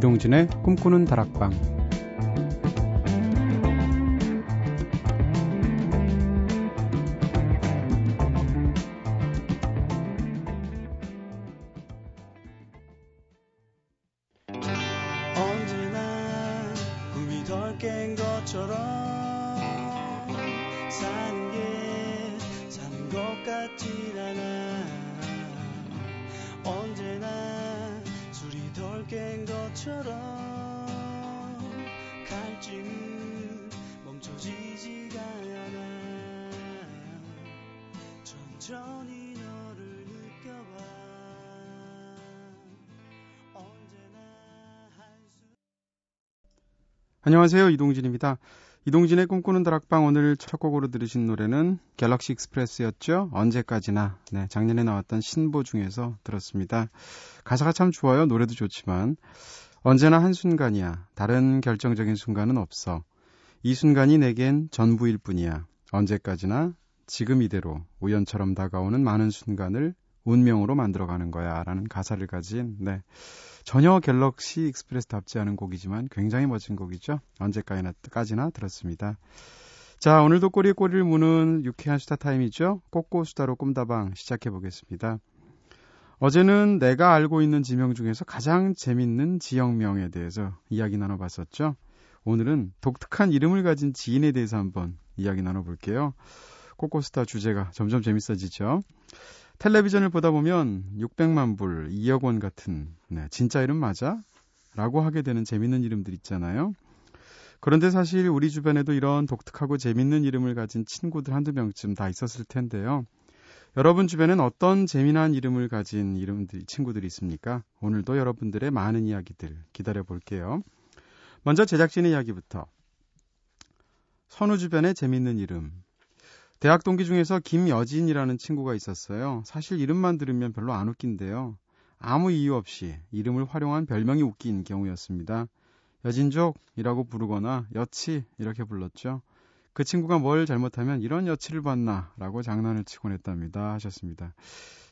이동진의 꿈꾸는 다락방 안녕하세요. 이동진입니다. 이동진의 꿈꾸는 다락방 오늘 첫 곡으로 들으신 노래는 갤럭시 익스프레스였죠. 언제까지나. 네, 작년에 나왔던 신보 중에서 들었습니다. 가사가 참 좋아요. 노래도 좋지만 언제나 한순간이야. 다른 결정적인 순간은 없어. 이 순간이 내겐 전부일 뿐이야. 언제까지나 지금 이대로 우연처럼 다가오는 많은 순간을 운명으로 만들어가는 거야. 라는 가사를 가진, 네. 전혀 갤럭시 익스프레스답지 않은 곡이지만 굉장히 멋진 곡이죠. 언제까지나 들었습니다. 자, 오늘도 꼬리에 꼬리를 무는 유쾌한 수다 타임이죠. 꼬꼬 수다로 꿈다방 시작해 보겠습니다. 어제는 내가 알고 있는 지명 중에서 가장 재밌는 지역명에 대해서 이야기 나눠봤었죠. 오늘은 독특한 이름을 가진 지인에 대해서 한번 이야기 나눠볼게요. 꼬꼬수다 주제가 점점 재밌어지죠. 텔레비전을 보다 보면 600만 불, 2억 원 같은 네, 진짜 이름 맞아? 라고 하게 되는 재밌는 이름들 있잖아요. 그런데 사실 우리 주변에도 이런 독특하고 재밌는 이름을 가진 친구들 한두 명쯤 다 있었을 텐데요. 여러분 주변엔 어떤 재미난 이름을 가진 이름들, 친구들이 있습니까? 오늘도 여러분들의 많은 이야기들 기다려 볼게요. 먼저 제작진의 이야기부터. 선우 주변의 재밌는 이름. 대학 동기 중에서 김여진이라는 친구가 있었어요. 사실 이름만 들으면 별로 안 웃긴데요. 아무 이유 없이 이름을 활용한 별명이 웃긴 경우였습니다. 여진족이라고 부르거나 여치 이렇게 불렀죠. 그 친구가 뭘 잘못하면 이런 여치를 봤나 라고 장난을 치곤 했답니다 하셨습니다.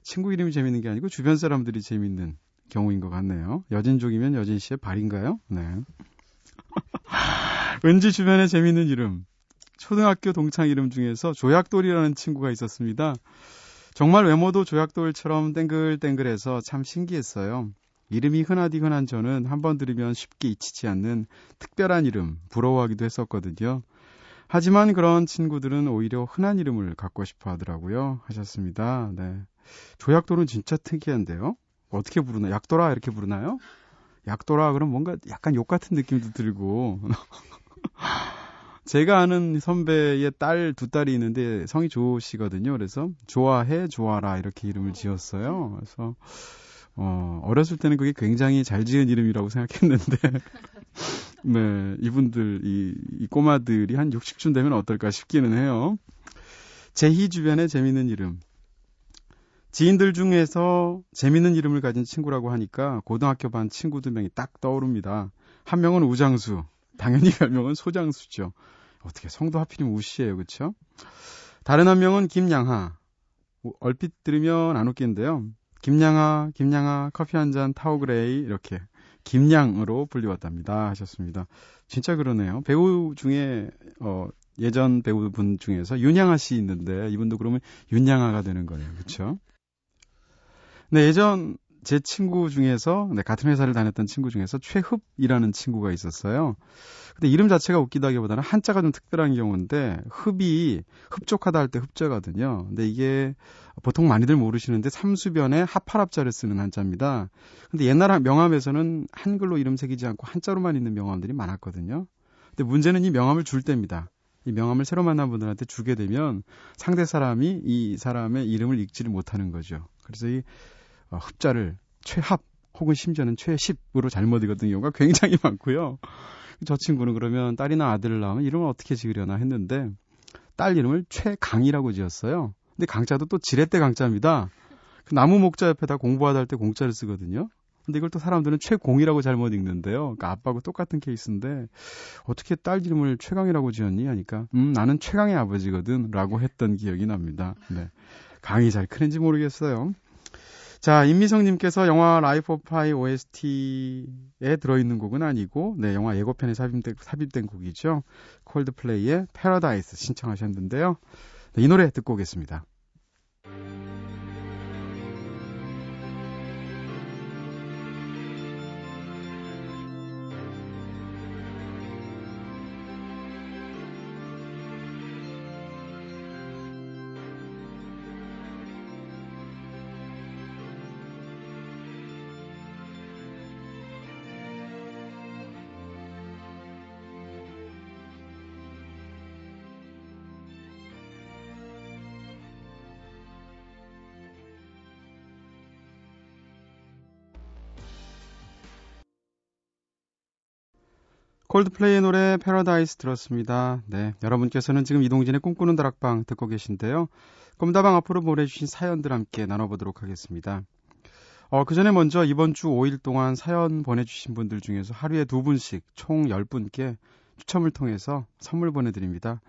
친구 이름이 재밌는 게 아니고 주변 사람들이 재밌는 경우인 것 같네요. 여진족이면 여진 씨의 발인가요? 네. 왠지 주변에 재밌는 이름. 초등학교 동창 이름 중에서 조약돌이라는 친구가 있었습니다. 정말 외모도 조약돌처럼 땡글땡글해서 참 신기했어요. 이름이 흔하디 흔한 저는 한 번 들으면 쉽게 잊히지 않는 특별한 이름, 부러워하기도 했었거든요. 하지만 그런 친구들은 오히려 흔한 이름을 갖고 싶어 하더라고요. 하셨습니다. 네. 조약돌은 진짜 특이한데요. 어떻게 부르나? 약돌아 이렇게 부르나요? 약돌아 그럼 뭔가 약간 욕 같은 느낌도 들고 제가 아는 선배의 딸 두 딸이 있는데 성이 좋으시거든요. 그래서 좋아해, 좋아라 이렇게 이름을 지었어요. 그래서 어, 어렸을 때는 그게 굉장히 잘 지은 이름이라고 생각했는데 네, 이분들 이, 이 꼬마들이 한 60쯤 되면 어떨까 싶기는 해요. 제희 주변에 재밌는 이름. 지인들 중에서 재밌는 이름을 가진 친구라고 하니까 고등학교 반 친구 두 명이 딱 떠오릅니다. 한 명은 우장수, 당연히 별명은 소장수죠. 어떻게 성도 하필이면 우씨예요, 그렇죠? 다른 한 명은 김양하. 얼핏 들으면 안 웃긴데요. 김양하, 김양하, 커피 한 잔, 타오 그래 이렇게 김양으로 불리웠답니다 하셨습니다. 진짜 그러네요. 배우 중에 어 예전 배우분 중에서 윤양하 씨 있는데 이분도 그러면 윤양하가 되는 거예요. 그렇죠? 네, 예전 제 친구 중에서 네, 같은 회사를 다녔던 친구 중에서 최흡이라는 친구가 있었어요. 근데 이름 자체가 웃기다기보다는 한자가 좀 특별한 경우인데 흡이 흡족하다 할 때 흡자거든요. 근데 이게 보통 많이들 모르시는데 삼수변에 합할합자를 쓰는 한자입니다. 근데 옛날 명함에서는 한글로 이름 새기지 않고 한자로만 있는 명함들이 많았거든요. 근데 문제는 이 명함을 줄 때입니다. 이 명함을 새로 만난 분들한테 주게 되면 상대 사람이 이 사람의 이름을 읽지를 못하는 거죠. 그래서 이 어, 흡자를 최합 혹은 심지어는 최십으로 잘못 읽었던 경우가 굉장히 많고요. 저 친구는 그러면 딸이나 아들을 낳으면 이름을 어떻게 지으려나 했는데 딸 이름을 최강이라고 지었어요. 근데 강자도 또 지렛대 강자입니다. 그 나무 목자 옆에다 공부하다 할 때 공자를 쓰거든요. 근데 이걸 또 사람들은 최공이라고 잘못 읽는데요. 그러니까 아빠하고 똑같은 케이스인데 어떻게 딸 이름을 최강이라고 지었니? 하니까 음 나는 최강의 아버지거든라고 했던 기억이 납니다. 네. 강이 잘 크는지 모르겠어요. 자, 임미성님께서 영화 Life of Pi OST에 들어있는 곡은 아니고, 네, 영화 예고편에 삽입된, 삽입된 곡이죠. 콜드플레이의 패러다이스 신청하셨는데요. 네, 이 노래 듣고 오겠습니다. 콜드플레이의 노래 패러다이스 들었습니다. 네, 여러분께서는 지금 이동진의 꿈꾸는 다락방 듣고 계신데요. 꿈다방 앞으로 보내주신 사연들 함께 나눠보도록 하겠습니다. 어, 그 전에 먼저 이번 주 5일 동안 사연 보내주신 분들 중에서 하루에 두 분씩 총 10분께 추첨을 통해서 선물 보내드립니다.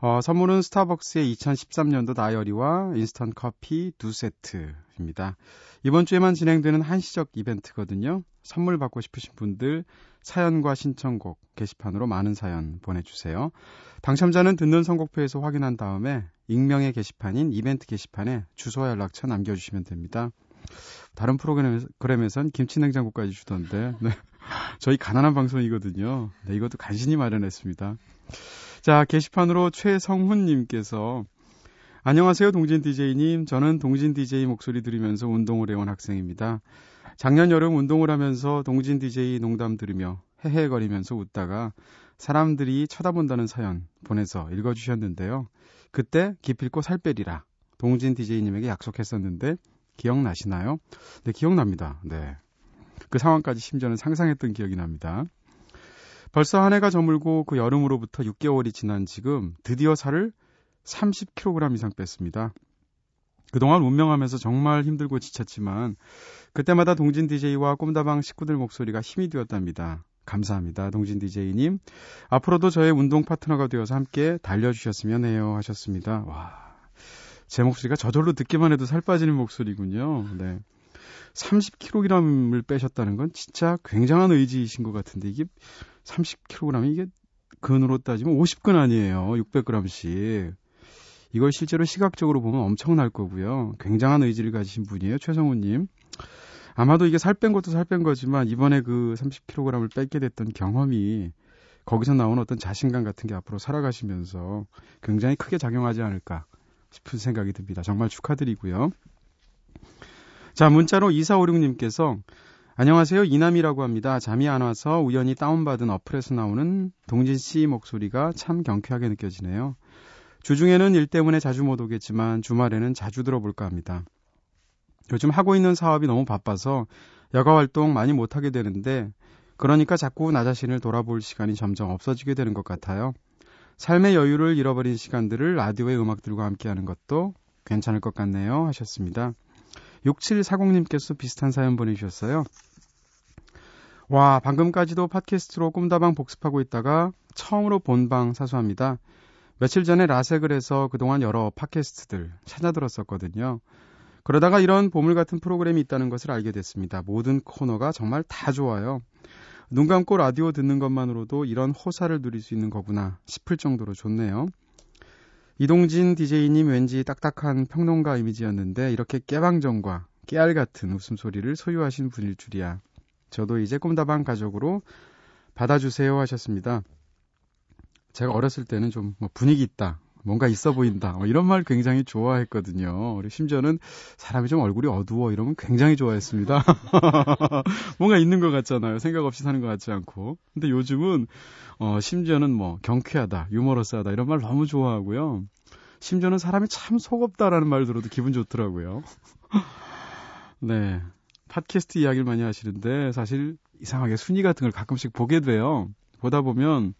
어, 선물은 스타벅스의 2013년도 다이어리와 인스턴트 커피 두 세트입니다. 이번 주에만 진행되는 한시적 이벤트거든요. 선물 받고 싶으신 분들 사연과 신청곡 게시판으로 많은 사연 보내주세요. 당첨자는 듣는 선곡표에서 확인한 다음에 익명의 게시판인 이벤트 게시판에 주소와 연락처 남겨주시면 됩니다. 다른 프로그램에선 김치냉장고까지 주던데 네. 저희 가난한 방송이거든요. 네, 이것도 간신히 마련했습니다. 자, 게시판으로 최성훈님께서 안녕하세요, 동진 DJ님. 저는 동진 DJ 목소리 들으면서 운동을 해온 학생입니다. 작년 여름 운동을 하면서 동진 DJ 농담 들으며 헤헤거리면서 웃다가 사람들이 쳐다본다는 사연 보내서 읽어주셨는데요. 그때 기필코 살 빼리라 동진 DJ님에게 약속했었는데 기억나시나요? 네, 기억납니다. 네. 그 상황까지 심지어는 상상했던 기억이 납니다. 벌써 한 해가 저물고 그 여름으로부터 6개월이 지난 지금 드디어 살을 30kg 이상 뺐습니다. 그동안 운명하면서 정말 힘들고 지쳤지만 그때마다 동진 DJ와 꿈다방 식구들 목소리가 힘이 되었답니다. 감사합니다. 동진 DJ님. 앞으로도 저의 운동 파트너가 되어서 함께 달려주셨으면 해요. 하셨습니다. 와. 제 목소리가 저절로 듣기만 해도 살 빠지는 목소리군요. 네. 30kg을 빼셨다는 건 진짜 굉장한 의지이신 것 같은데 이게 30kg 이게 근으로 따지면 50근 아니에요. 600g씩. 이걸 실제로 시각적으로 보면 엄청날 거고요. 굉장한 의지를 가지신 분이에요. 최성우님. 아마도 이게 살 뺀 것도 살 뺀 거지만 이번에 그 30kg을 뺏게 됐던 경험이 거기서 나온 어떤 자신감 같은 게 앞으로 살아가시면서 굉장히 크게 작용하지 않을까 싶은 생각이 듭니다. 정말 축하드리고요. 자, 문자로 2456님께서 안녕하세요. 이남이라고 합니다. 잠이 안 와서 우연히 다운받은 어플에서 나오는 동진 씨 목소리가 참 경쾌하게 느껴지네요. 주중에는 일 때문에 자주 못 오겠지만 주말에는 자주 들어볼까 합니다. 요즘 하고 있는 사업이 너무 바빠서 여가 활동 많이 못하게 되는데 그러니까 자꾸 나 자신을 돌아볼 시간이 점점 없어지게 되는 것 같아요. 삶의 여유를 잃어버린 시간들을 라디오의 음악들과 함께하는 것도 괜찮을 것 같네요 하셨습니다. 6740님께서 비슷한 사연 보내주셨어요. 와, 방금까지도 팟캐스트로 꿈다방 복습하고 있다가 처음으로 본방 사수합니다. 며칠 전에 라섹을 해서 그동안 여러 팟캐스트들 찾아 들었었거든요. 그러다가 이런 보물 같은 프로그램이 있다는 것을 알게 됐습니다. 모든 코너가 정말 다 좋아요. 눈 감고 라디오 듣는 것만으로도 이런 호사를 누릴 수 있는 거구나 싶을 정도로 좋네요. 이동진 DJ님 왠지 딱딱한 평론가 이미지였는데 이렇게 깨방정과 깨알 같은 웃음소리를 소유하신 분일 줄이야. 저도 이제 꿈다방 가족으로 받아주세요 하셨습니다. 제가 어렸을 때는 좀 뭐 분위기 있다, 뭔가 있어 보인다, 뭐 이런 말 굉장히 좋아했거든요. 그리고 심지어는 사람이 좀 얼굴이 어두워 이러면 굉장히 좋아했습니다. 뭔가 있는 것 같잖아요. 생각 없이 사는 것 같지 않고. 근데 요즘은 어, 심지어는 뭐 경쾌하다, 유머러스하다 이런 말 너무 좋아하고요. 심지어는 사람이 참 속없다라는 말 들어도 기분 좋더라고요. 네. 팟캐스트 이야기를 많이 하시는데 사실 이상하게 순위 같은 걸 가끔씩 보게 돼요. 보다 보면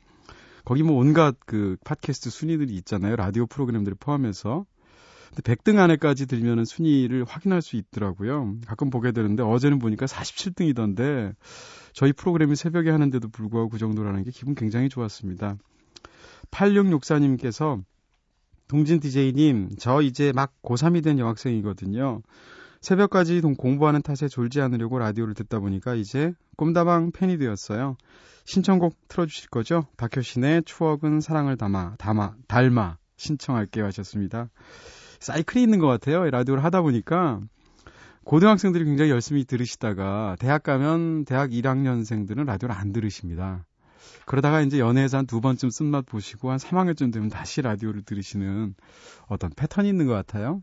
거기 뭐 온갖 그 팟캐스트 순위들이 있잖아요. 라디오 프로그램들을 포함해서. 근데 100등 안에까지 들면은 순위를 확인할 수 있더라고요. 가끔 보게 되는데 어제는 보니까 47등이던데 저희 프로그램이 새벽에 하는데도 불구하고 그 정도라는 게 기분 굉장히 좋았습니다. 8664님께서 동진 DJ님, 저 이제 막 고3이 된 여학생이거든요. 새벽까지 공부하는 탓에 졸지 않으려고 라디오를 듣다 보니까 이제 꿈다방 팬이 되었어요. 신청곡 틀어주실 거죠? 박효신의 추억은 사랑을 담아, 담아, 닮아 신청할게요 하셨습니다. 사이클이 있는 것 같아요. 라디오를 하다 보니까 고등학생들이 굉장히 열심히 들으시다가 대학 가면 대학 1학년생들은 라디오를 안 들으십니다. 그러다가 이제 연애에서 한 두 번쯤 쓴맛 보시고 한 3학년쯤 되면 다시 라디오를 들으시는 어떤 패턴이 있는 것 같아요.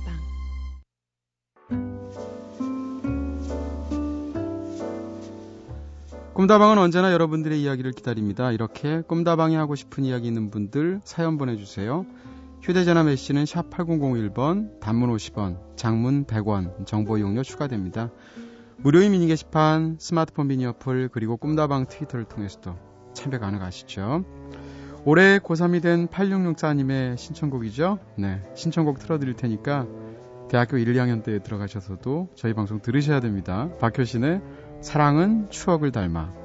꿈다방은 언제나 여러분들의 이야기를 기다립니다. 이렇게 꿈다방이 하고 싶은 이야기 있는 분들 사연 보내주세요. 휴대전화 메시는 샵 8001번, 단문 50원, 장문 100원, 정보 이용료 추가됩니다. 무료인 미니 게시판, 스마트폰 미니 어플, 그리고 꿈다방 트위터를 통해서도 참여 가능하시죠. 올해 고3이 된 8664님의 신청곡이죠. 네, 신청곡 틀어드릴 테니까 대학교 1, 2학년 때 들어가셔서도 저희 방송 들으셔야 됩니다. 박효신의 사랑은 추억을 닮아.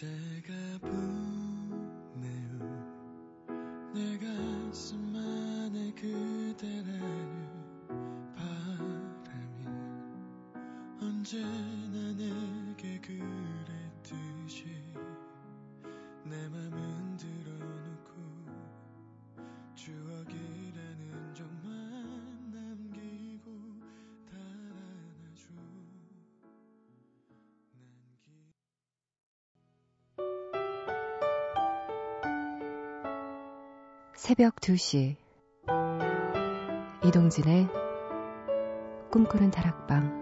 그대가 새벽 2시. 이동진의 꿈꾸는 다락방.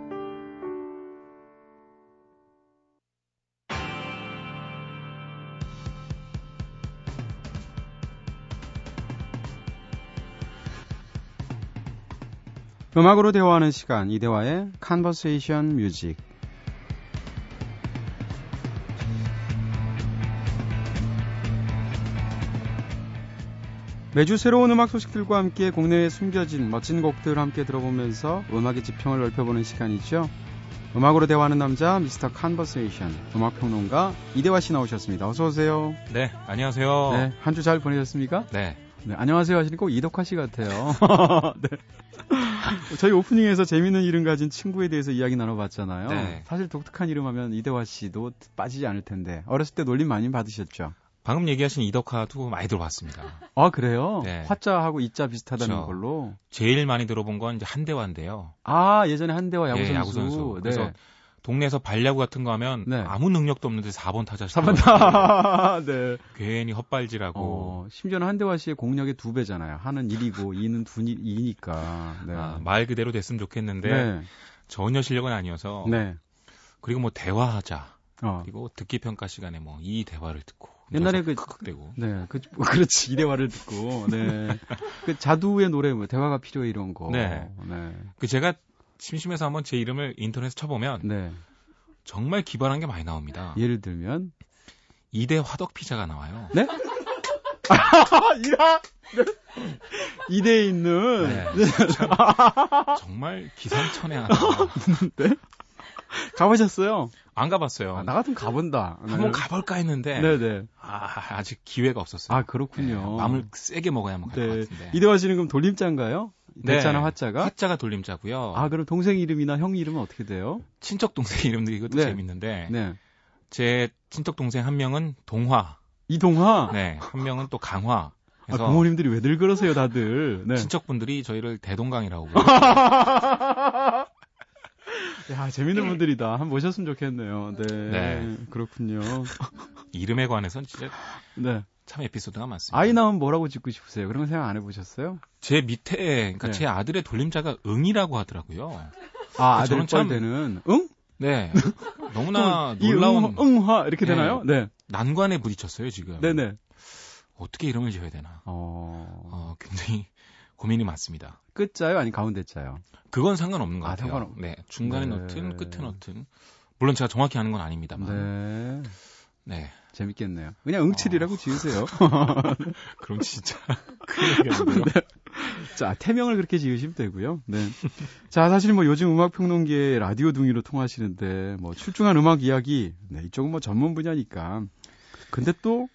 음악으로 대화하는 시간 이대화의 Conversation Music 매주 새로운 음악 소식들과 함께 국내에 숨겨진 멋진 곡들 함께 들어보면서 음악의 지평을 넓혀보는 시간이죠. 음악으로 대화하는 남자 미스터 컨버세이션 음악 평론가 이대화 씨 나오셨습니다. 어서 오세요. 네, 안녕하세요. 네, 한 주 잘 보내셨습니까? 네. 네, 안녕하세요 하시니까 이덕화 씨 같아요. 네. 저희 오프닝에서 재밌는 이름 가진 친구에 대해서 이야기 나눠봤잖아요. 네. 사실 독특한 이름 하면 이대화 씨도 빠지지 않을 텐데 어렸을 때 놀림 많이 받으셨죠? 방금 얘기하신 이덕화도 많이 들어봤습니다. 아 그래요? 네. 화자하고 이자 비슷하다는 그렇죠. 걸로. 제일 많이 들어본 건 이제 한대화인데요. 아 예전에 한대화 야구 예, 선수. 야구 선수. 네. 그래서 동네에서 발야구 같은 거 하면 네. 아무 능력도 없는데 4번 타자 4번 타. 네. 괜히 헛발질하고. 어, 심지어는 한대화 씨의 공력의 두 배잖아요. 하는 1이고 2는 2니까. 네. 아, 말 그대로 됐으면 좋겠는데 네. 전혀 실력은 아니어서. 네. 그리고 뭐 대화하자. 어. 그리고 듣기 평가 시간에 뭐 이 대화를 듣고 옛날에 그 되고 네, 그 그렇지 이 대화를 듣고 네. 그 자두의 노래 뭐 대화가 필요해 이런 거. 네. 네. 그 제가 심심해서 한번 제 이름을 인터넷에 쳐보면 네. 정말 기발한 게 많이 나옵니다. 예를 들면 이대 화덕 피자가 나와요. 네? 이라 네. 이대에 있는 네. 정말 기상천외한 네? 가보셨어요? 안 가봤어요. 아, 나 같으면 가본다. 네. 한번 가볼까 했는데. 네네. 아, 아직 기회가 없었어요. 아, 그렇군요. 네, 마음을 세게 먹어야만 갈것 네. 같은데. 이대화 씨는 그럼 돌림자인가요? 대자나 네. 화자가? 화자가 돌림자고요. 아, 그럼 동생 이름이나 형 이름은 어떻게 돼요? 친척 동생 이름도 이것도 네. 재밌는데. 네. 제 친척 동생 한 명은 동화. 이동화? 네. 한 명은 또 강화. 아, 부모님들이 왜들 그러세요, 다들? 네. 친척분들이 저희를 대동강이라고. 야, 재밌는 분들이다. 한번 모셨으면 좋겠네요. 네. 네. 그렇군요. 이름에 관해서는 진짜. 네. 참 에피소드가 많습니다. 아이 나오면 뭐라고 짓고 싶으세요? 그런 거 생각 안 해보셨어요? 제 밑에, 그러니까 네. 제 아들의 돌림자가 응이라고 하더라고요. 아, 아들 참 되는 응? 네. 너무나 놀라운 응, 화 이렇게 네. 되나요? 네. 난관에 부딪혔어요 지금. 네네. 어떻게 이름을 지어야 되나? 어... 어 굉장히 고민이 많습니다. 끝자요, 아니 가운데 자요? 그건 상관없는 것 아, 같아요. 상관없... 네, 중간에 네. 넣든 끝에 넣든. 물론 제가 정확히 아는 건 아닙니다만. 네. 네. 재밌겠네요. 그냥 응칠이라고 어... 지으세요. 그럼 진짜 큰얘기겠는데요 네. 자, 태명을 그렇게 지으시면 되고요. 네. 자, 사실 뭐 요즘 음악 평론계에 라디오 둥이로 통하시는데 뭐 출중한 음악 이야기, 네, 이쪽은 뭐 전문 분야니까. 근데 또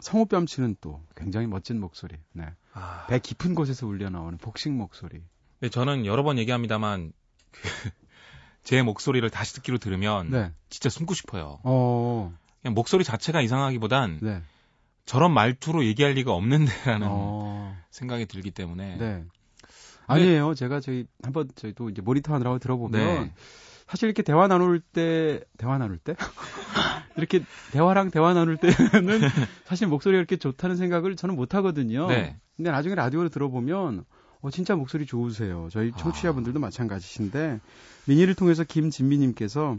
성우 뺨치는 또 굉장히 멋진 목소리. 네. 아... 배 깊은 곳에서 울려 나오는 복식 목소리. 네, 저는 여러 번 얘기합니다만 그, 제 목소리를 다시 듣기로 들으면 네. 진짜 숨고 싶어요. 어... 그냥 목소리 자체가 이상하기보단 네. 저런 말투로 얘기할 리가 없는데라는 어... 생각이 들기 때문에. 네. 아니에요. 제가 저희 한번 저희도 이제 모니터 하느라고 들어보면 네. 사실 이렇게 대화 나눌 때 대화 나눌 때 이렇게 대화랑 대화 나눌 때는 사실 목소리가 이렇게 좋다는 생각을 저는 못 하거든요. 네. 근데 나중에 라디오를 들어보면 어 진짜 목소리 좋으세요. 저희 청취자분들도 아... 마찬가지신데 미니를 통해서 김진미님께서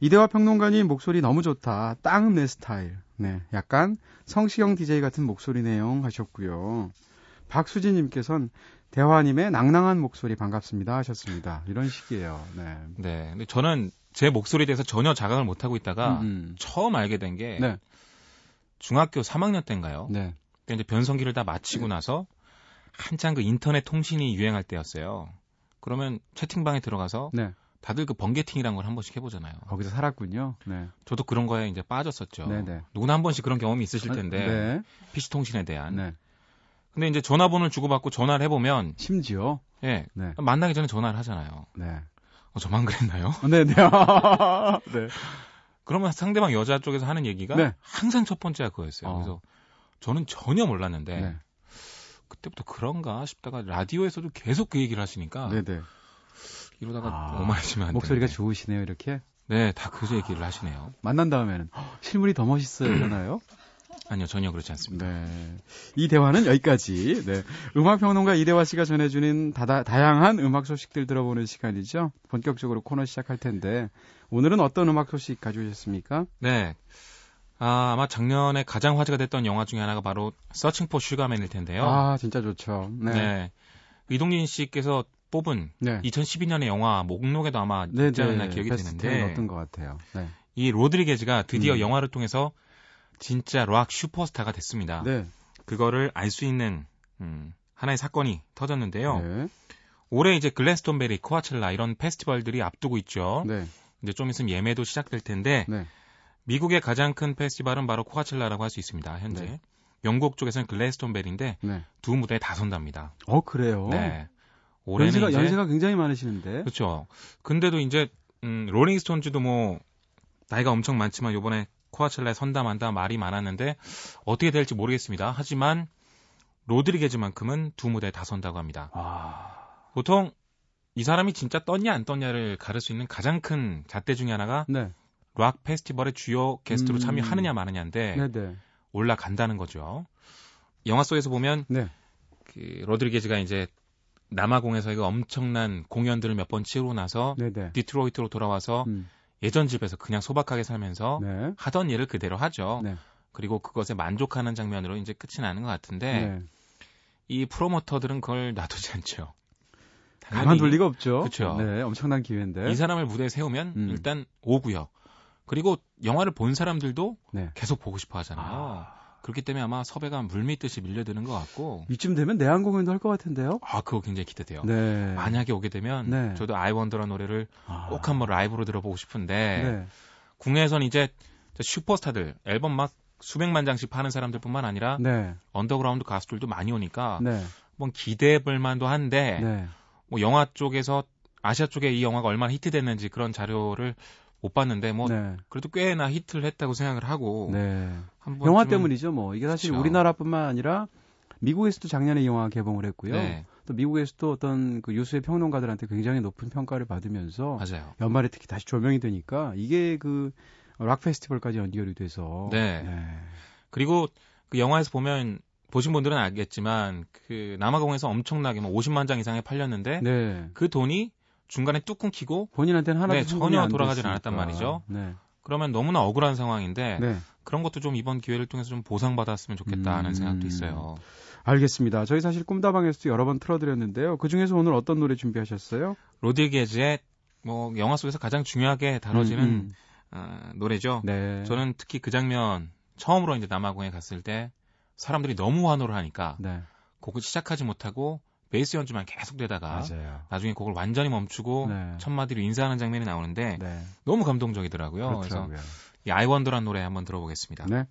이대화 평론가님 목소리 너무 좋다. 딱내 스타일. 네, 약간 성시경 DJ 같은 목소리 내용 하셨고요. 박수진님께서는 대화님의 낭낭한 목소리 반갑습니다 하셨습니다. 이런 식이에요. 네. 네. 근데 저는 제 목소리에 대해서 전혀 자각을 못 하고 있다가 음, 음. 처음 알게 된게 네. 중학교 3학년 때인가요? 네. 그때 이제 변성기를 다 마치고 나서 한창 그 인터넷 통신이 유행할 때였어요. 그러면 채팅방에 들어가서 네. 다들 그 번개팅이라는 걸한 번씩 해보잖아요. 거기서 살았군요. 네. 저도 그런 거에 이제 빠졌었죠. 네네. 네. 누구나 한 번씩 그런 경험이 있으실 아, 텐데 네. PC 통신에 대한. 네. 근데 이제 전화번호를 주고받고 전화를 해보면 심지어 예 네. 만나기 전에 전화를 하잖아요. 네. 어, 저만 그랬나요? 네네. 네. 네. 그러면 상대방 여자 쪽에서 하는 얘기가 네. 항상 첫 번째가 그거였어요. 어. 그래서 저는 전혀 몰랐는데 네. 그때부터 그런가 싶다가 라디오에서도 계속 그 얘기를 하시니까 네네. 이러다가 아, 오만해지면 안 목소리가 되는데. 좋으시네요, 이렇게? 네, 다 그 얘기를 하시네요. 만난 다음에는 실물이 더 멋있어요, 이러나요? 아니요, 전혀 그렇지 않습니다. 네. 이 대화는 여기까지. 네. 음악평론가 이대화 씨가 전해주는 다다, 다양한 음악 소식들 들어보는 시간이죠. 본격적으로 코너 시작할 텐데, 오늘은 어떤 음악 소식 가져오셨습니까? 네. 아, 아마 작년에 가장 화제가 됐던 영화 중에 하나가 바로 Searching for Sugar Man일 텐데요. 아, 진짜 좋죠. 네. 네. 이동진 씨께서 뽑은 네. 2012년의 영화 목록에도 아마 네, 있지 않나 네. 기억이 되는데 어떤 것 같아요. 네. 이 로드리게즈가 드디어 음. 영화를 통해서 진짜 락 슈퍼스타가 됐습니다. 네. 그거를 알 수 있는 음, 하나의 사건이 터졌는데요. 네. 올해 이제 글래스톤베리, 코아첼라 이런 페스티벌들이 앞두고 있죠. 네. 이제 좀 있으면 예매도 시작될 텐데 네. 미국의 가장 큰 페스티벌은 바로 코아첼라라고 할 수 있습니다. 현재 네. 영국 쪽에서는 글래스톤베리인데 네. 두 무대에 다 선답니다. 어 그래요? 네. 올해는 연세가, 이제, 연세가 굉장히 많으시는데. 그렇죠. 근데도 이제 음, 롤링스톤즈도 뭐 나이가 엄청 많지만 요번에 코아첼라에 선다 만다 말이 많았는데 어떻게 될지 모르겠습니다. 하지만 로드리게즈만큼은 두 무대에 다 선다고 합니다. 아... 보통 이 사람이 진짜 떴냐 안 떴냐를 가를 수 있는 가장 큰 잣대 중에 하나가 네. 락 페스티벌의 주요 게스트로 음... 참여하느냐 마느냐인데 네네. 올라간다는 거죠. 영화 속에서 보면 네. 그 로드리게즈가 이제 남아공에서 이거 엄청난 공연들을 몇 번 치르고 나서 네네. 디트로이트로 돌아와서 음. 예전 집에서 그냥 소박하게 살면서 네. 하던 일을 그대로 하죠. 네. 그리고 그것에 만족하는 장면으로 이제 끝이 나는 것 같은데 네. 이 프로모터들은 그걸 놔두지 않죠. 가만 둘 리가 없죠. 그렇죠. 네, 엄청난 기회인데. 이 사람을 무대에 세우면 음. 일단 오고요. 그리고 영화를 본 사람들도 네. 계속 보고 싶어 하잖아요. 아. 그렇기 때문에 아마 섭외가 물밀듯이 밀려드는 것 같고 이쯤 되면 내한 공연도 할 것 같은데요. 아 그거 굉장히 기대돼요. 네. 만약에 오게 되면 네. 저도 I Wonder라는 노래를 아. 꼭 한번 라이브로 들어보고 싶은데 네. 국내에선 이제 슈퍼스타들 앨범 막 수백만 장씩 파는 사람들뿐만 아니라 네. 언더그라운드 가수들도 많이 오니까 네. 뭐 기대해볼 만도 한데 네. 뭐 영화 쪽에서 아시아 쪽에 이 영화가 얼마나 히트됐는지 그런 자료를 못 봤는데 뭐 네. 그래도 꽤나 히트를 했다고 생각을 하고 네. 영화 때문이죠 뭐 이게 사실 그렇죠. 우리나라뿐만 아니라 미국에서도 작년에 영화 개봉을 했고요. 네. 또 미국에서도 어떤 그 유수의 평론가들한테 굉장히 높은 평가를 받으면서 맞아요. 연말에 특히 다시 조명이 되니까 이게 그 락 페스티벌까지 연결이 돼서 네. 네. 그리고 그 영화에서 보면 보신 분들은 알겠지만 그 남아공에서 엄청나게 뭐 50만 장 이상에 팔렸는데 네. 그 돈이 중간에 뚝 끊기고 본인한테는 하나도 네, 전혀 안 돌아가질. 않았단 말이죠. 네. 그러면 너무나 억울한 상황인데 네. 그런 것도 좀 이번 기회를 통해서 좀 보상받았으면 좋겠다 하는 음. 생각도 있어요. 알겠습니다. 저희 사실 꿈다방에서도 여러 번 틀어드렸는데요. 그 중에서 오늘 어떤 노래 준비하셨어요? 로드리게즈의 뭐 영화 속에서 가장 중요하게 다뤄지는 음, 어, 노래죠. 음. 네. 저는 특히 그 장면 처음으로 이제 남아공에 갔을 때 사람들이 너무 환호를 하니까 네. 곡을 시작하지 못하고 베이스 연주만 계속 되다가 맞아요. 나중에 곡을 완전히 멈추고 네. 첫 마디로 인사하는 장면이 나오는데 네. 너무 감동적이더라고요. 그래서 그렇더라고요. 이 아이원더란 노래 한번 들어보겠습니다. 네.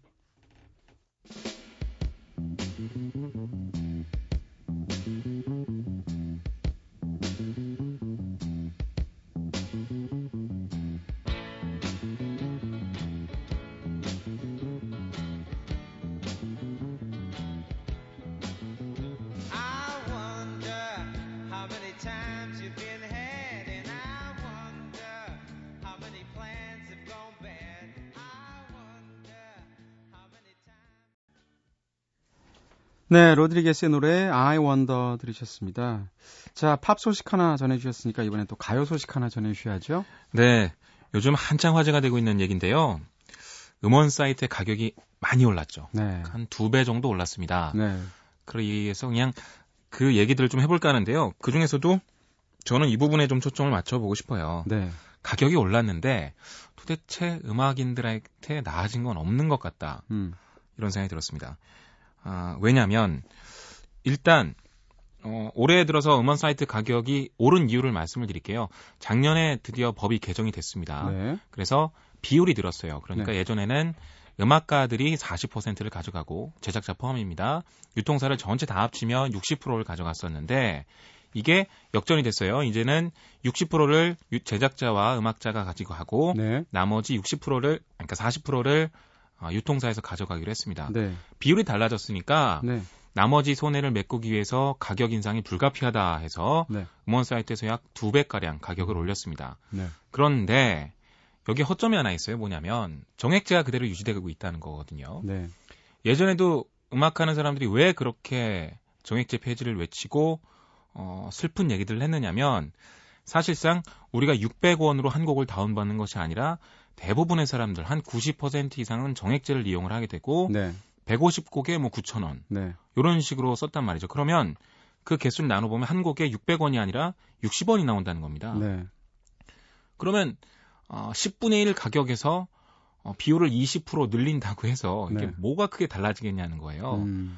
네, 로드리게스의 노래 I Wonder 들으셨습니다. 자, 팝 소식 하나 전해주셨으니까 이번엔 또 가요 소식 하나 전해주셔야죠. 네. 요즘 한창 화제가 되고 있는 얘기인데요. 음원 사이트의 가격이 많이 올랐죠. 네. 한 두 배 정도 올랐습니다. 네. 그래서 그냥 그 얘기들을 좀 해볼까 하는데요. 그 중에서도 저는 이 부분에 좀 초점을 맞춰보고 싶어요. 네. 가격이 올랐는데 도대체 음악인들한테 나아진 건 없는 것 같다. 음. 이런 생각이 들었습니다. 아, 왜냐하면 일단 어, 올해 들어서 음원 사이트 가격이 오른 이유를 말씀을 드릴게요. 작년에 드디어 법이 개정이 됐습니다. 네. 그래서 비율이 늘었어요. 그러니까 네. 예전에는 음악가들이 40%를 가져가고 제작자 포함입니다. 유통사를 전체 다 합치면 60%를 가져갔었는데 이게 역전이 됐어요. 이제는 60%를 제작자와 음악자가 가지고 하고 네. 나머지 60%를 그러니까 40%를 어, 유통사에서 가져가기로 했습니다. 네. 비율이 달라졌으니까 네. 나머지 손해를 메꾸기 위해서 가격 인상이 불가피하다 해서 네. 음원 사이트에서 약 두 배 가량 가격을 올렸습니다. 네. 그런데 여기 허점이 하나 있어요. 뭐냐면 정액제가 그대로 유지되고 있다는 거거든요. 네. 예전에도 음악하는 사람들이 왜 그렇게 정액제 폐지를 외치고 어, 슬픈 얘기들을 했느냐면 사실상 우리가 600원으로 한 곡을 다운받는 것이 아니라 대부분의 사람들 한 90% 이상은 정액제를 이용을 하게 되고 네. 150곡에 뭐 9,000원 네. 이런 식으로 썼단 말이죠. 그러면 그 개수를 나눠 보면 한 곡에 600원이 아니라 60원이 나온다는 겁니다. 네. 그러면 어, 10분의 1 가격에서 어, 비율을 20% 늘린다고 해서 이게 네. 뭐가 크게 달라지겠냐는 거예요. 음.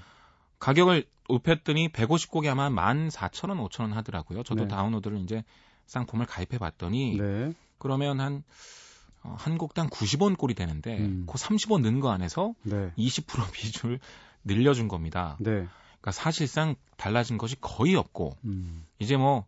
가격을 높였더니 150곡이 아마 14,000원, 5,000원 하더라고요. 저도 네. 다운로드를 이제 상품을 가입해 봤더니 네. 그러면 한 어, 한 곡당 90원 꼴이 되는데 음. 그 30원 는 거 안에서 네. 20% 비중을 늘려준 겁니다. 네. 그러니까 사실상 달라진 것이 거의 없고 음. 이제 뭐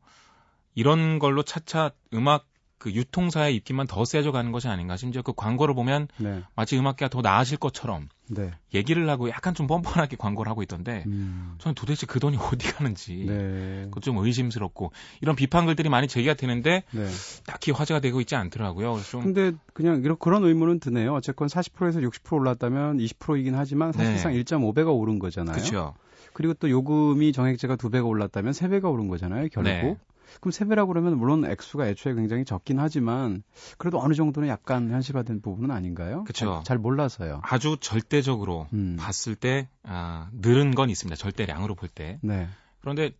이런 걸로 차차 음악 그 유통사의 입김만 더 세져 가는 것이 아닌가. 심지어 그 광고를 보면 네. 마치 음악계가 더 나아질 것처럼 네. 얘기를 하고 약간 좀 뻔뻔하게 광고를 하고 있던데 음. 저는 도대체 그 돈이 어디 가는지 네. 그것 좀 의심스럽고 이런 비판글들이 많이 제기가 되는데 네. 딱히 화제가 되고 있지 않더라고요. 그래서 좀 근데 그냥 이런 그런 의문은 드네요. 어쨌건 40%에서 60% 올랐다면 20%이긴 하지만 사실상 네. 1.5배가 오른 거잖아요. 그렇죠. 그리고 또 요금이 정액제가 2배가 올랐다면 3배가 오른 거잖아요, 결국. 네. 그럼 3배라고 그러면 물론 액수가 애초에 굉장히 적긴 하지만 그래도 어느 정도는 약간 현실화된 부분은 아닌가요? 잘, 잘 몰라서요. 아주 절대적으로 음. 봤을 때 아, 늘은 건 있습니다. 절대량으로 볼 때. 네. 그런데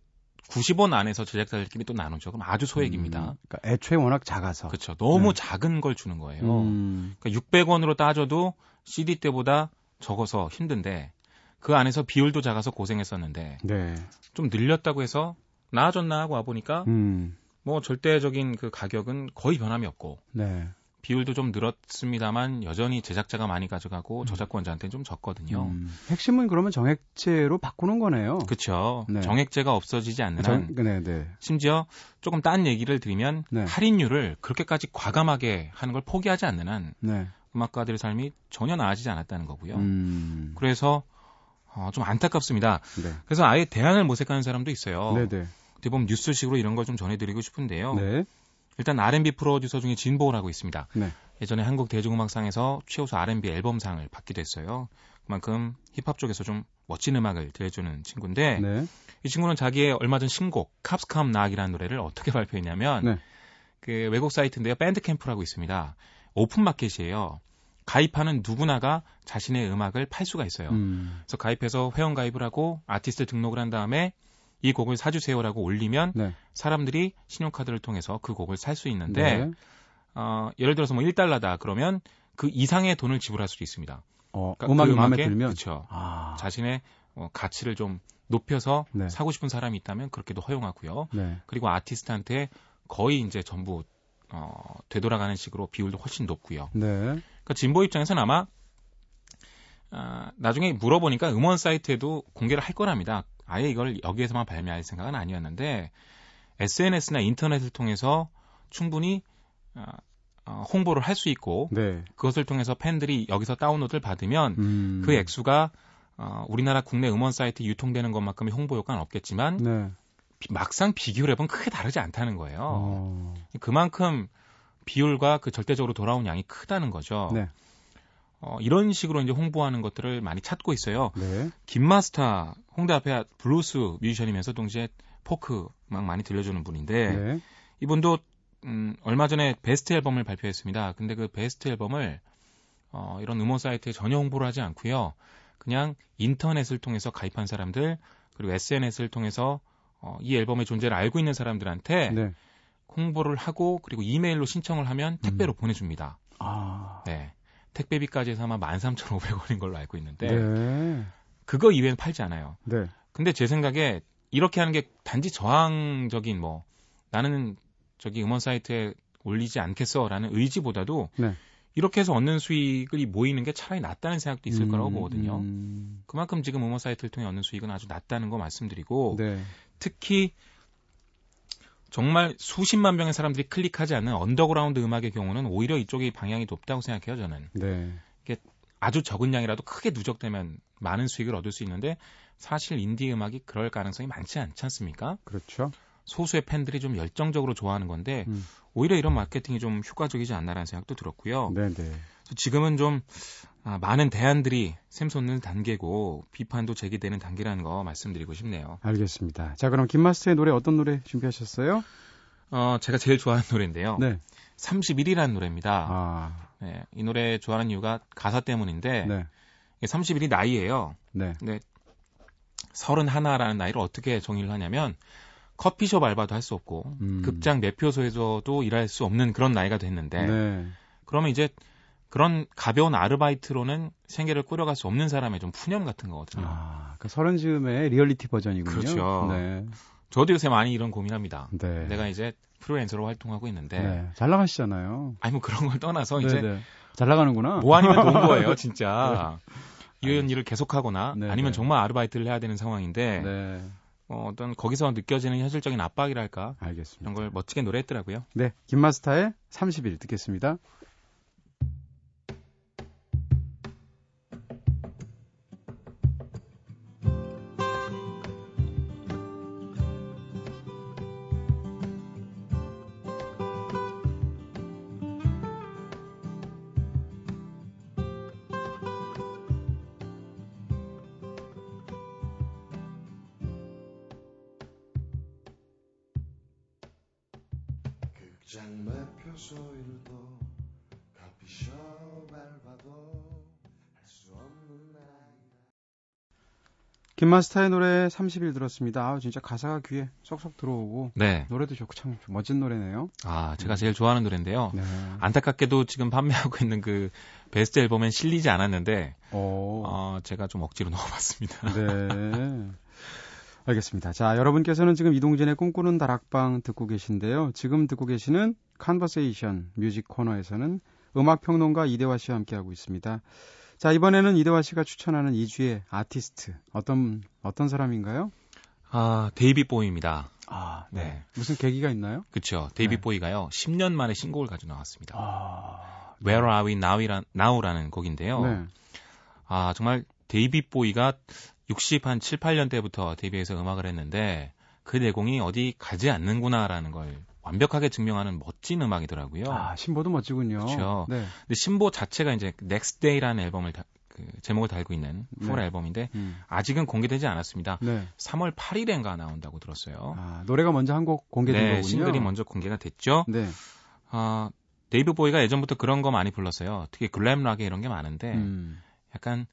90원 안에서 제작자들끼리 또 나누죠. 그럼 아주 소액입니다. 음, 그러니까 애초에 워낙 작아서. 그렇죠. 너무 네. 작은 걸 주는 거예요. 음, 그러니까 600원으로 따져도 CD 때보다 적어서 힘든데 그 안에서 비율도 작아서 고생했었는데 네. 좀 늘렸다고 해서 나아졌나 하고 와보니까 음, 뭐 절대적인 그 가격은 거의 변함이 없고 네. 비율도 좀 늘었습니다만 여전히 제작자가 많이 가져가고 저작권자한테는 좀 적거든요. 음, 핵심은 그러면 정액제로 바꾸는 거네요. 그렇죠. 네. 정액제가 없어지지 않는 한 정, 네, 네. 심지어 조금 딴 얘기를 드리면 네. 할인율을 그렇게까지 과감하게 하는 걸 포기하지 않는 한 네. 음악가들의 삶이 전혀 나아지지 않았다는 거고요. 음, 그래서 어, 좀 안타깝습니다. 네. 그래서 아예 대안을 모색하는 사람도 있어요. 네, 네. 어떻게 보면 뉴스식으로 이런 걸 좀 전해드리고 싶은데요. 네. 일단 R&B 프로듀서 중에 진보를 하고 있습니다. 네. 예전에 한국 대중음악상에서 최우수 R&B 앨범상을 받기도 했어요. 그만큼 힙합 쪽에서 좀 멋진 음악을 들려주는 친구인데 네. 이 친구는 자기의 얼마 전 신곡 Cops Come Knock이라는 노래를 어떻게 발표했냐면 네. 그 외국 사이트인데요. Bandcamp라고 있습니다. 오픈 마켓이에요. 가입하는 누구나가 자신의 음악을 팔 수가 있어요. 음. 그래서 가입해서 회원 가입을 하고 아티스트 등록을 한 다음에 이 곡을 사주세요라고 올리면 네. 사람들이 신용카드를 통해서 그 곡을 살 수 있는데 네. 어, 예를 들어서 뭐 1달러다 그러면 그 이상의 돈을 지불할 수도 있습니다. 어, 그러니까 음악이 그 마음에 들면 그쵸. 아. 자신의 어, 가치를 좀 높여서 네. 사고 싶은 사람이 있다면 그렇게도 허용하고요. 네. 그리고 아티스트한테 거의 이제 전부 어, 되돌아가는 식으로 비율도 훨씬 높고요. 네. 그러니까 진보 입장에서는 아마 아, 나중에 물어보니까 음원 사이트에도 공개를 할 거랍니다. 아예 이걸 여기에서만 발매할 생각은 아니었는데 SNS나 인터넷을 통해서 충분히 아, 어, 홍보를 할 수 있고 네. 그것을 통해서 팬들이 여기서 다운로드를 받으면 음. 그 액수가 어, 우리나라 국내 음원 사이트 유통되는 것만큼의 홍보 효과는 없겠지만 네. 비- 막상 비교를 해보면 크게 다르지 않다는 거예요. 어. 그만큼 비율과 그 절대적으로 돌아온 양이 크다는 거죠. 네. 어, 이런 식으로 이제 홍보하는 것들을 많이 찾고 있어요. 네. 김마스터 홍대 앞에 블루스 뮤지션이면서 동시에 포크 막 많이 들려주는 분인데 네. 이분도 음, 얼마 전에 베스트 앨범을 발표했습니다. 근데 그 베스트 앨범을 어, 이런 음원 사이트에 전혀 홍보를 하지 않고요. 그냥 인터넷을 통해서 가입한 사람들 그리고 SNS를 통해서 어, 이 앨범의 존재를 알고 있는 사람들한테 네. 홍보를 하고 그리고 이메일로 신청을 하면 택배로 보내줍니다. 아. 네. 택배비까지 해서 아마 13,500원인 걸로 알고 있는데 네. 그거 이외에는 팔지 않아요. 네. 근데 제 생각에 이렇게 하는 게 단지 저항적인 뭐 나는 저기 음원 사이트에 올리지 않겠어라는 의지보다도 네. 이렇게 해서 얻는 수익이 모이는 게 차라리 낫다는 생각도 있을 음, 거라고 보거든요. 음. 그만큼 지금 음원 사이트를 통해 얻는 수익은 아주 낮다는 거 말씀드리고 네. 특히 정말 수십만 명의 사람들이 클릭하지 않는 언더그라운드 음악의 경우는 오히려 이쪽이 방향이 높다고 생각해요, 저는. 네. 아주 적은 양이라도 크게 누적되면 많은 수익을 얻을 수 있는데 사실 인디 음악이 그럴 가능성이 많지 않지 않습니까? 그렇죠. 소수의 팬들이 좀 열정적으로 좋아하는 건데 음. 오히려 이런 마케팅이 좀 효과적이지 않나라는 생각도 들었고요. 네, 네. 지금은 좀 아, 많은 대안들이 샘솟는 단계고 비판도 제기되는 단계라는 거 말씀드리고 싶네요. 알겠습니다. 자, 그럼 김마스터의 노래 어떤 노래 준비하셨어요? 어, 제가 제일 좋아하는 노래인데요. 네. 31이라는 노래입니다. 아. 네, 이 노래 좋아하는 이유가 가사 때문인데 네. 31이 나이예요. 네. 근데 31라는 나이를 어떻게 정의를 하냐면 커피숍 알바도 할 수 없고 음. 극장 매표소에서도 일할 수 없는 그런 나이가 됐는데 네. 그러면 이제 그런 가벼운 아르바이트로는 생계를 꾸려갈 수 없는 사람의 좀 푸념 같은 거거든요. 아, 그 서른 즈음의 리얼리티 버전이군요. 그렇죠. 네. 저도 요새 많이 이런 고민합니다. 네. 내가 이제 프리랜서로 활동하고 있는데 네. 잘 나가시잖아요. 아니 뭐 그런 걸 떠나서 네, 이제 네. 잘 나가는구나. 뭐 아니면 돈 거예요, 진짜. 이런 일을 계속하거나 네, 아니면 네. 정말 아르바이트를 해야 되는 상황인데 네. 어, 어떤 거기서 느껴지는 현실적인 압박이랄까 알겠습니다. 이런 걸 멋지게 노래했더라고요. 네. 김마스터의 30일 듣겠습니다. 장 매표소 일도 커피숍 알바도 할 수 없는 나이 김마스터의 노래 30일 들었습니다. 아, 진짜 가사가 귀에 쏙쏙 들어오고 네. 노래도 좋고 참 멋진 노래네요. 아, 제가 제일 좋아하는 노래인데요. 네. 안타깝게도 지금 판매하고 있는 그 베스트 앨범엔 실리지 않았는데 오. 어, 제가 좀 억지로 넣어봤습니다. 네. 알겠습니다. 자, 여러분께서는 지금 이동진의 꿈꾸는 다락방 듣고 계신데요. 지금 듣고 계시는 Conversation Music 코너에서는 음악 평론가 이대화 씨와 함께하고 있습니다. 자, 이번에는 이대화 씨가 추천하는 이주의 아티스트. 어떤, 어떤 사람인가요? 아, 데이비드 보위입니다. 아, 네. 무슨 계기가 있나요? 그쵸. 데이비드 네. 보위가요. 10년 만에 신곡을 가지고 나왔습니다. 아, Where Are We Now이란, Now라는 곡인데요. 네. 아, 정말 데이비드 보위가 60, 한 7, 8년 때부터 데뷔해서 음악을 했는데 그 내공이 어디 가지 않는구나라는 걸 완벽하게 증명하는 멋진 음악이더라고요. 아, 신보도 멋지군요. 그렇죠. 네. 근데 신보 자체가 이제 Next Day라는 앨범을 다- 그그 제목을 달고 있는 풀 네. 앨범인데 음. 아직은 공개되지 않았습니다. 네. 3월 8일엔가 나온다고 들었어요. 아, 노래가 먼저 한 곡 공개된 네, 거군요. 싱글이 먼저 공개가 됐죠. 네. 아, 데이비드 보위가 예전부터 그런 거 많이 불렀어요. 특히 글램 락에 이런 게 많은데 음. 약간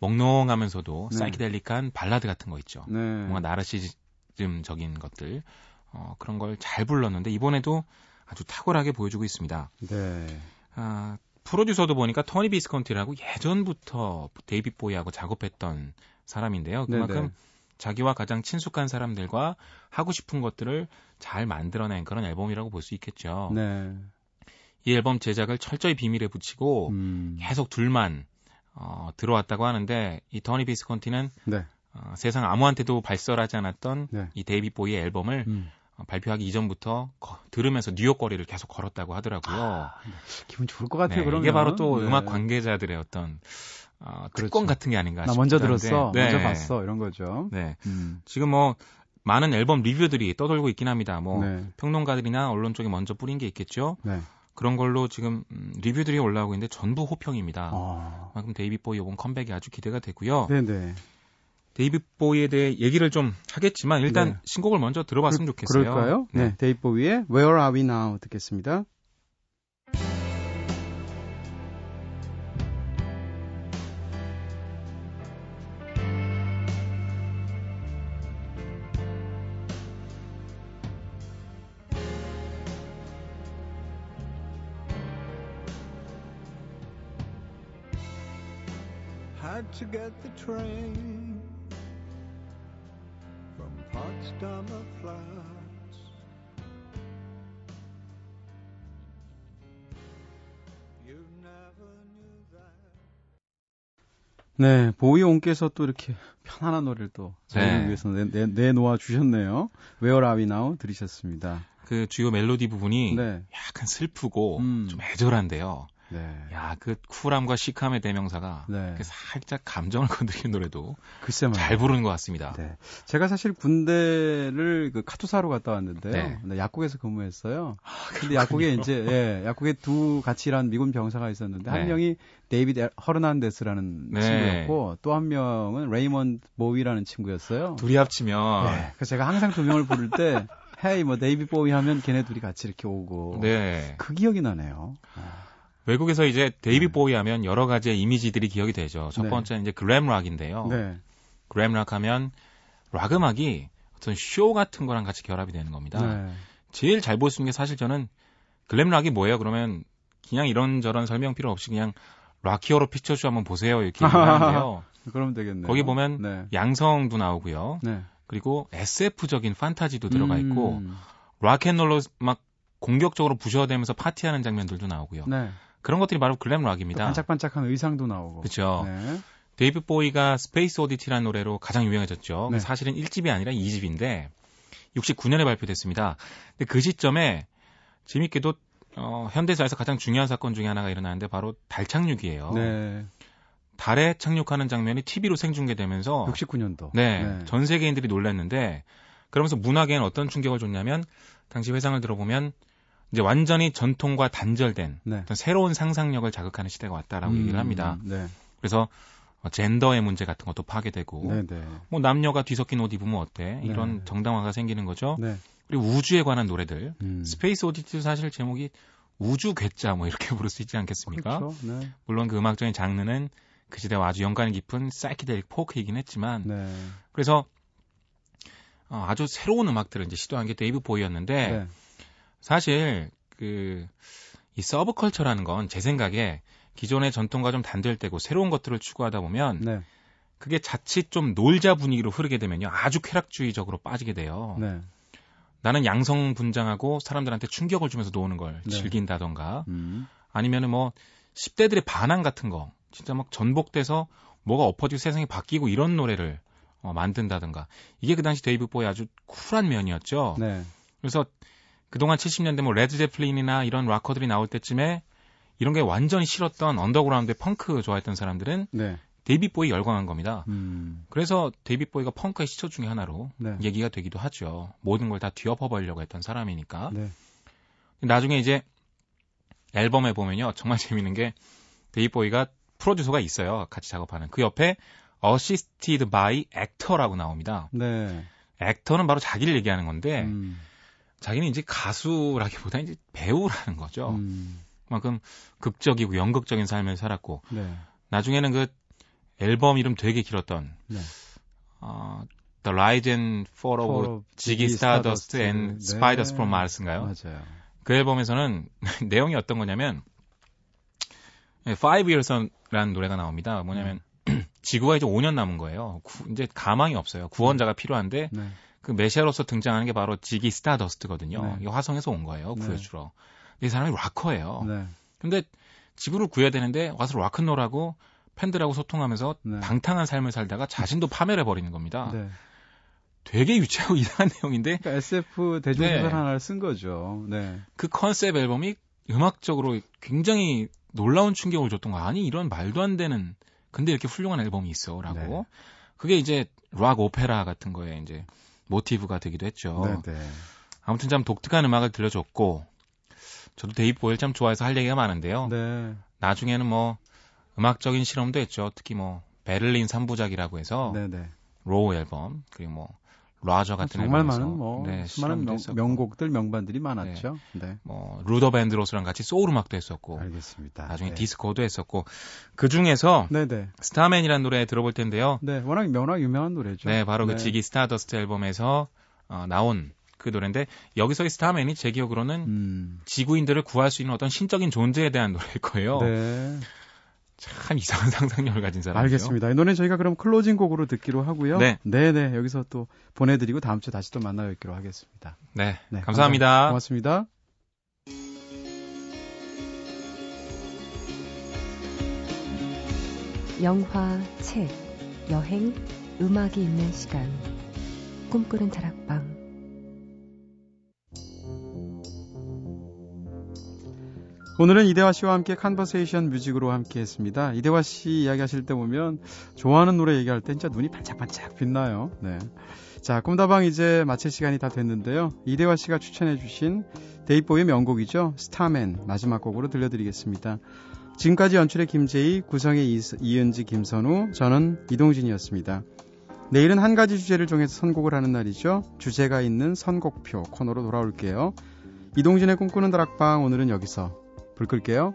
몽롱하면서도 네. 사이키델릭한 발라드 같은 거 있죠. 네. 뭔가 나르시즘적인 것들 어, 그런 걸 잘 불렀는데 이번에도 아주 탁월하게 보여주고 있습니다. 네. 아, 프로듀서도 보니까 토니 비스컨티라고 예전부터 데이비드 보위하고 작업했던 사람인데요. 그만큼 네네. 자기와 가장 친숙한 사람들과 하고 싶은 것들을 잘 만들어낸 그런 앨범이라고 볼 수 있겠죠. 네. 이 앨범 제작을 철저히 비밀에 붙이고 음. 계속 둘만 어, 들어왔다고 하는데 이 토니 비스컨티는 네. 어, 세상 아무한테도 발설하지 않았던 네. 이 데이비드 보위의 앨범을 음. 어, 발표하기 이전부터 거- 들으면서 뉴욕 거리를 계속 걸었다고 하더라고요. 기분 좋을 것 같아요. 네, 그러면. 이게 바로 또 네. 음악 관계자들의 어떤 어, 그렇죠. 특권 같은 게 아닌가 나 싶기도 먼저. 들었어. 네. 먼저 봤어. 이런 거죠. 네. 음. 지금 뭐 많은 앨범 리뷰들이 떠돌고 있긴 합니다. 뭐 네. 평론가들이나 언론 쪽에 먼저 뿌린 게 있겠죠. 네. 그런 걸로 지금 음, 리뷰들이 올라오고 있는데 전부 호평입니다. 아. 그만큼 데이비드 보위 이번 컴백이 아주 기대가 되고요. 네, 네. 데이비드 보위에 대해 얘기를 좀 하겠지만 일단 네. 신곡을 먼저 들어봤으면 좋겠어요. 그럴까요? 네. 데이비드 보위의 Where Are We Now 듣겠습니다. Train from Potsdamer Platz. You never knew that. 네, 보이 온께서 또 이렇게 편안한 노래를 또 저희를 네. 위해서 내, 내, 내놓아 주셨네요. Where Are We Now 들으셨습니다. 그 주요 멜로디 부분이 네. 약간 슬프고 음. 좀 애절한데요. 네. 야, 그 쿨함과 시크함의 대명사가 네. 그 살짝 감정을 건드리는 노래도 글쎄. 잘 부르는 것 같습니다. 네. 제가 사실 군대를 그 카투사로 갔다 왔는데요. 네. 네, 약국에서 근무했어요. 근데 약국에 이제 예, 약국에 두 같이 일한 미군 병사가 있었는데 한 네. 명이 데이비드 헤르난데스라는 네. 친구였고 또 한 명은 레이먼드 보위라는 친구였어요. 둘이 합치면 네. 그래서 제가 항상 두 명을 부를 때 hey 뭐 데이비드 보위 하면 걔네 둘이 같이 이렇게 오고 네. 그 기억이 나네요. 외국에서 이제 데이비드 보위 하면 여러 가지의 이미지들이 기억이 되죠. 첫 네. 번째는 이제 글램 락인데요. 네. 글램 락 하면 락 음악이 어떤 쇼 같은 거랑 같이 결합이 되는 겁니다. 네. 제일 잘 볼 수 있는 게 사실 저는 글램 락이 뭐예요? 그러면 그냥 이런저런 설명 필요 없이 그냥 Rocky Horror Picture Show 한번 보세요. 이렇게 얘기하는데요. 그러면 되겠네요. 거기 보면 네. 양성도 나오고요. 네. 그리고 SF적인 판타지도 들어가 있고 음, 락앤롤로 막 공격적으로 부셔대면서 파티하는 장면들도 나오고요. 네. 그런 것들이 바로 글램 또 락입니다. 반짝반짝한 의상도 나오고. 그렇죠. 네. 데이비드 보위가 Space Oddity라는 노래로 가장 유명해졌죠. 네. 사실은 1집이 아니라 2집인데 69년에 발표됐습니다. 근데 그 시점에 재밌게도 어, 현대사에서 가장 중요한 사건 중에 하나가 일어나는데 바로 달 착륙이에요. 네. 달에 착륙하는 장면이 TV로 생중계되면서 69년도. 네, 전 세계인들이 놀랐는데 그러면서 문학에는 어떤 충격을 줬냐면 당시 회상을 들어보면 이제 완전히 전통과 단절된 네. 어떤 새로운 상상력을 자극하는 시대가 왔다라고 음, 얘기를 합니다. 네. 그래서 어, 젠더의 문제 같은 것도 파괴되고 네, 네. 뭐 남녀가 뒤섞인 옷 입으면 어때? 이런 네. 정당화가 생기는 거죠. 네. 그리고 우주에 관한 노래들. 음. Space Oddity도 사실 제목이 우주 괴짜 뭐 이렇게 부를 수 있지 않겠습니까? 그렇죠. 네. 물론 그 음악적인 장르는 그 시대와 아주 연관이 깊은 사이키델릭 포크이긴 했지만 네. 그래서 어, 아주 새로운 음악들을 이제 시도한 게 데이빗 보위였는데 네. 사실 그 이 서브컬처라는 건 제 생각에 기존의 전통과 좀 단절되고 새로운 것들을 추구하다 보면 네. 그게 자칫 좀 놀자 분위기로 흐르게 되면요 아주 쾌락주의적으로 빠지게 돼요. 네. 나는 양성 분장하고 사람들한테 충격을 주면서 노는 걸 네. 즐긴다던가 음. 아니면은 뭐 10대들의 반항 같은 거 진짜 막 전복돼서 뭐가 엎어지고 세상이 바뀌고 이런 노래를 어, 만든다던가 이게 그 당시 데이빗 보위의 아주 쿨한 면이었죠. 네. 그래서 그동안 70년대 뭐 레드 제플린이나 이런 락커들이 나올 때쯤에 이런 게 완전히 싫었던 언더그라운드 펑크 좋아했던 사람들은 네. 데이빗 보위에 열광한 겁니다. 음. 그래서 데이빗 보위가 펑크의 시초 중에 하나로 네. 얘기가 되기도 하죠. 모든 걸 다 뒤엎어버리려고 했던 사람이니까. 네. 나중에 이제 앨범에 보면요. 정말 재밌는 게 데이빗 보위가 프로듀서가 있어요. 같이 작업하는. 그 옆에 assisted by actor라고 나옵니다. 네. actor는 바로 자기를 얘기하는 건데 음, 자기는 이제 가수라기보다 이제 배우라는 거죠. 음, 그만큼 극적이고 연극적인 삶을 살았고 네. 나중에는 그 앨범 이름 되게 길었던 네. 어, The Rise and Fall of Ziggy Stardust and 네. Spiders from Mars인가요? 맞아요. 그 앨범에서는 내용이 어떤 거냐면 예, Five Years라는 노래가 나옵니다. 뭐냐면 지구가 이제 5년 남은 거예요. 구- 이제 가망이 없어요. 구원자가 필요한데 네. 그 메시아로서 등장하는 게 바로 지기 스타더스트거든요. 네. 이게 화성에서 온 거예요. 네. 구해주러. 근데 이 사람이 락커예요. 네. 근데 지구를 구해야 되는데 와서 락큰롤하고 팬들하고 소통하면서 네. 방탕한 삶을 살다가 자신도 파멸해 버리는 겁니다. 네. 되게 유치하고 이상한 내용인데 그러니까 SF 대중소설 네. 하나를 쓴 거죠. 네. 그 컨셉 앨범이 음악적으로 굉장히 놀라운 충격을 줬던 거 아니 이런 말도 안 되는 근데 이렇게 훌륭한 앨범이 있어라고 네. 그게 이제 락 오페라 같은 거에 이제 모티브가 되기도 했죠. 네, 네. 아무튼 참 독특한 음악을 들려줬고 저도 데이빗 보윌 참 좋아해서 할 얘기가 많은데요. 네. 나중에는 뭐 음악적인 실험도 했죠. 특히 뭐 베를린 3부작이라고 해서 네, 네. Low 앨범 그리고 뭐 라저 같은 정말 앨범에서 많은 뭐 네, 수많은 명, 했었고, 명곡들 명반들이 많았죠. 네. 뭐 루더 밴드로스랑 같이 소울 음악도 했었고 알겠습니다. 나중에 네. 디스코도 했었고 그 중에서 네, 네. Starman이라는 노래 들어볼 텐데요. 네, 워낙 워낙 유명한 노래죠. 네, 바로 네. 그 Ziggy Stardust 앨범에서 어, 나온 그 노래인데 여기서의 Starman이 제 기억으로는 음. 지구인들을 구할 수 있는 어떤 신적인 존재에 대한 노래일 거예요. 네. 참 이상한 상상력을 가진 사람이죠. 알겠습니다. 이 노래 저희가 그럼 클로징 곡으로 듣기로 하고요. 네. 네, 네. 여기서 또 보내드리고 다음 주에 다시 또 만나 뵙기로 하겠습니다. 네, 네, 감사합니다. 고맙습니다. 영화, 책, 여행, 음악이 있는 시간. 꿈꾸는 다락방. 오늘은 이대화 씨와 함께 Conversation Music으로 함께 했습니다. 이대화 씨 이야기하실 때 보면 좋아하는 노래 얘기할 때 진짜 눈이 반짝반짝 빛나요. 네. 자, 꿈다방 이제 마칠 시간이 다 됐는데요. 이대화 씨가 추천해 주신 데이빗 보위의 명곡이죠. Starman 마지막 곡으로 들려드리겠습니다. 지금까지 연출의 김재희, 구성의 이- 이은지, 김선우, 저는 이동진이었습니다. 내일은 한 가지 주제를 정해서 선곡을 하는 날이죠. 주제가 있는 선곡표 코너로 돌아올게요. 이동진의 꿈꾸는 다락방 오늘은 여기서 불 끌게요.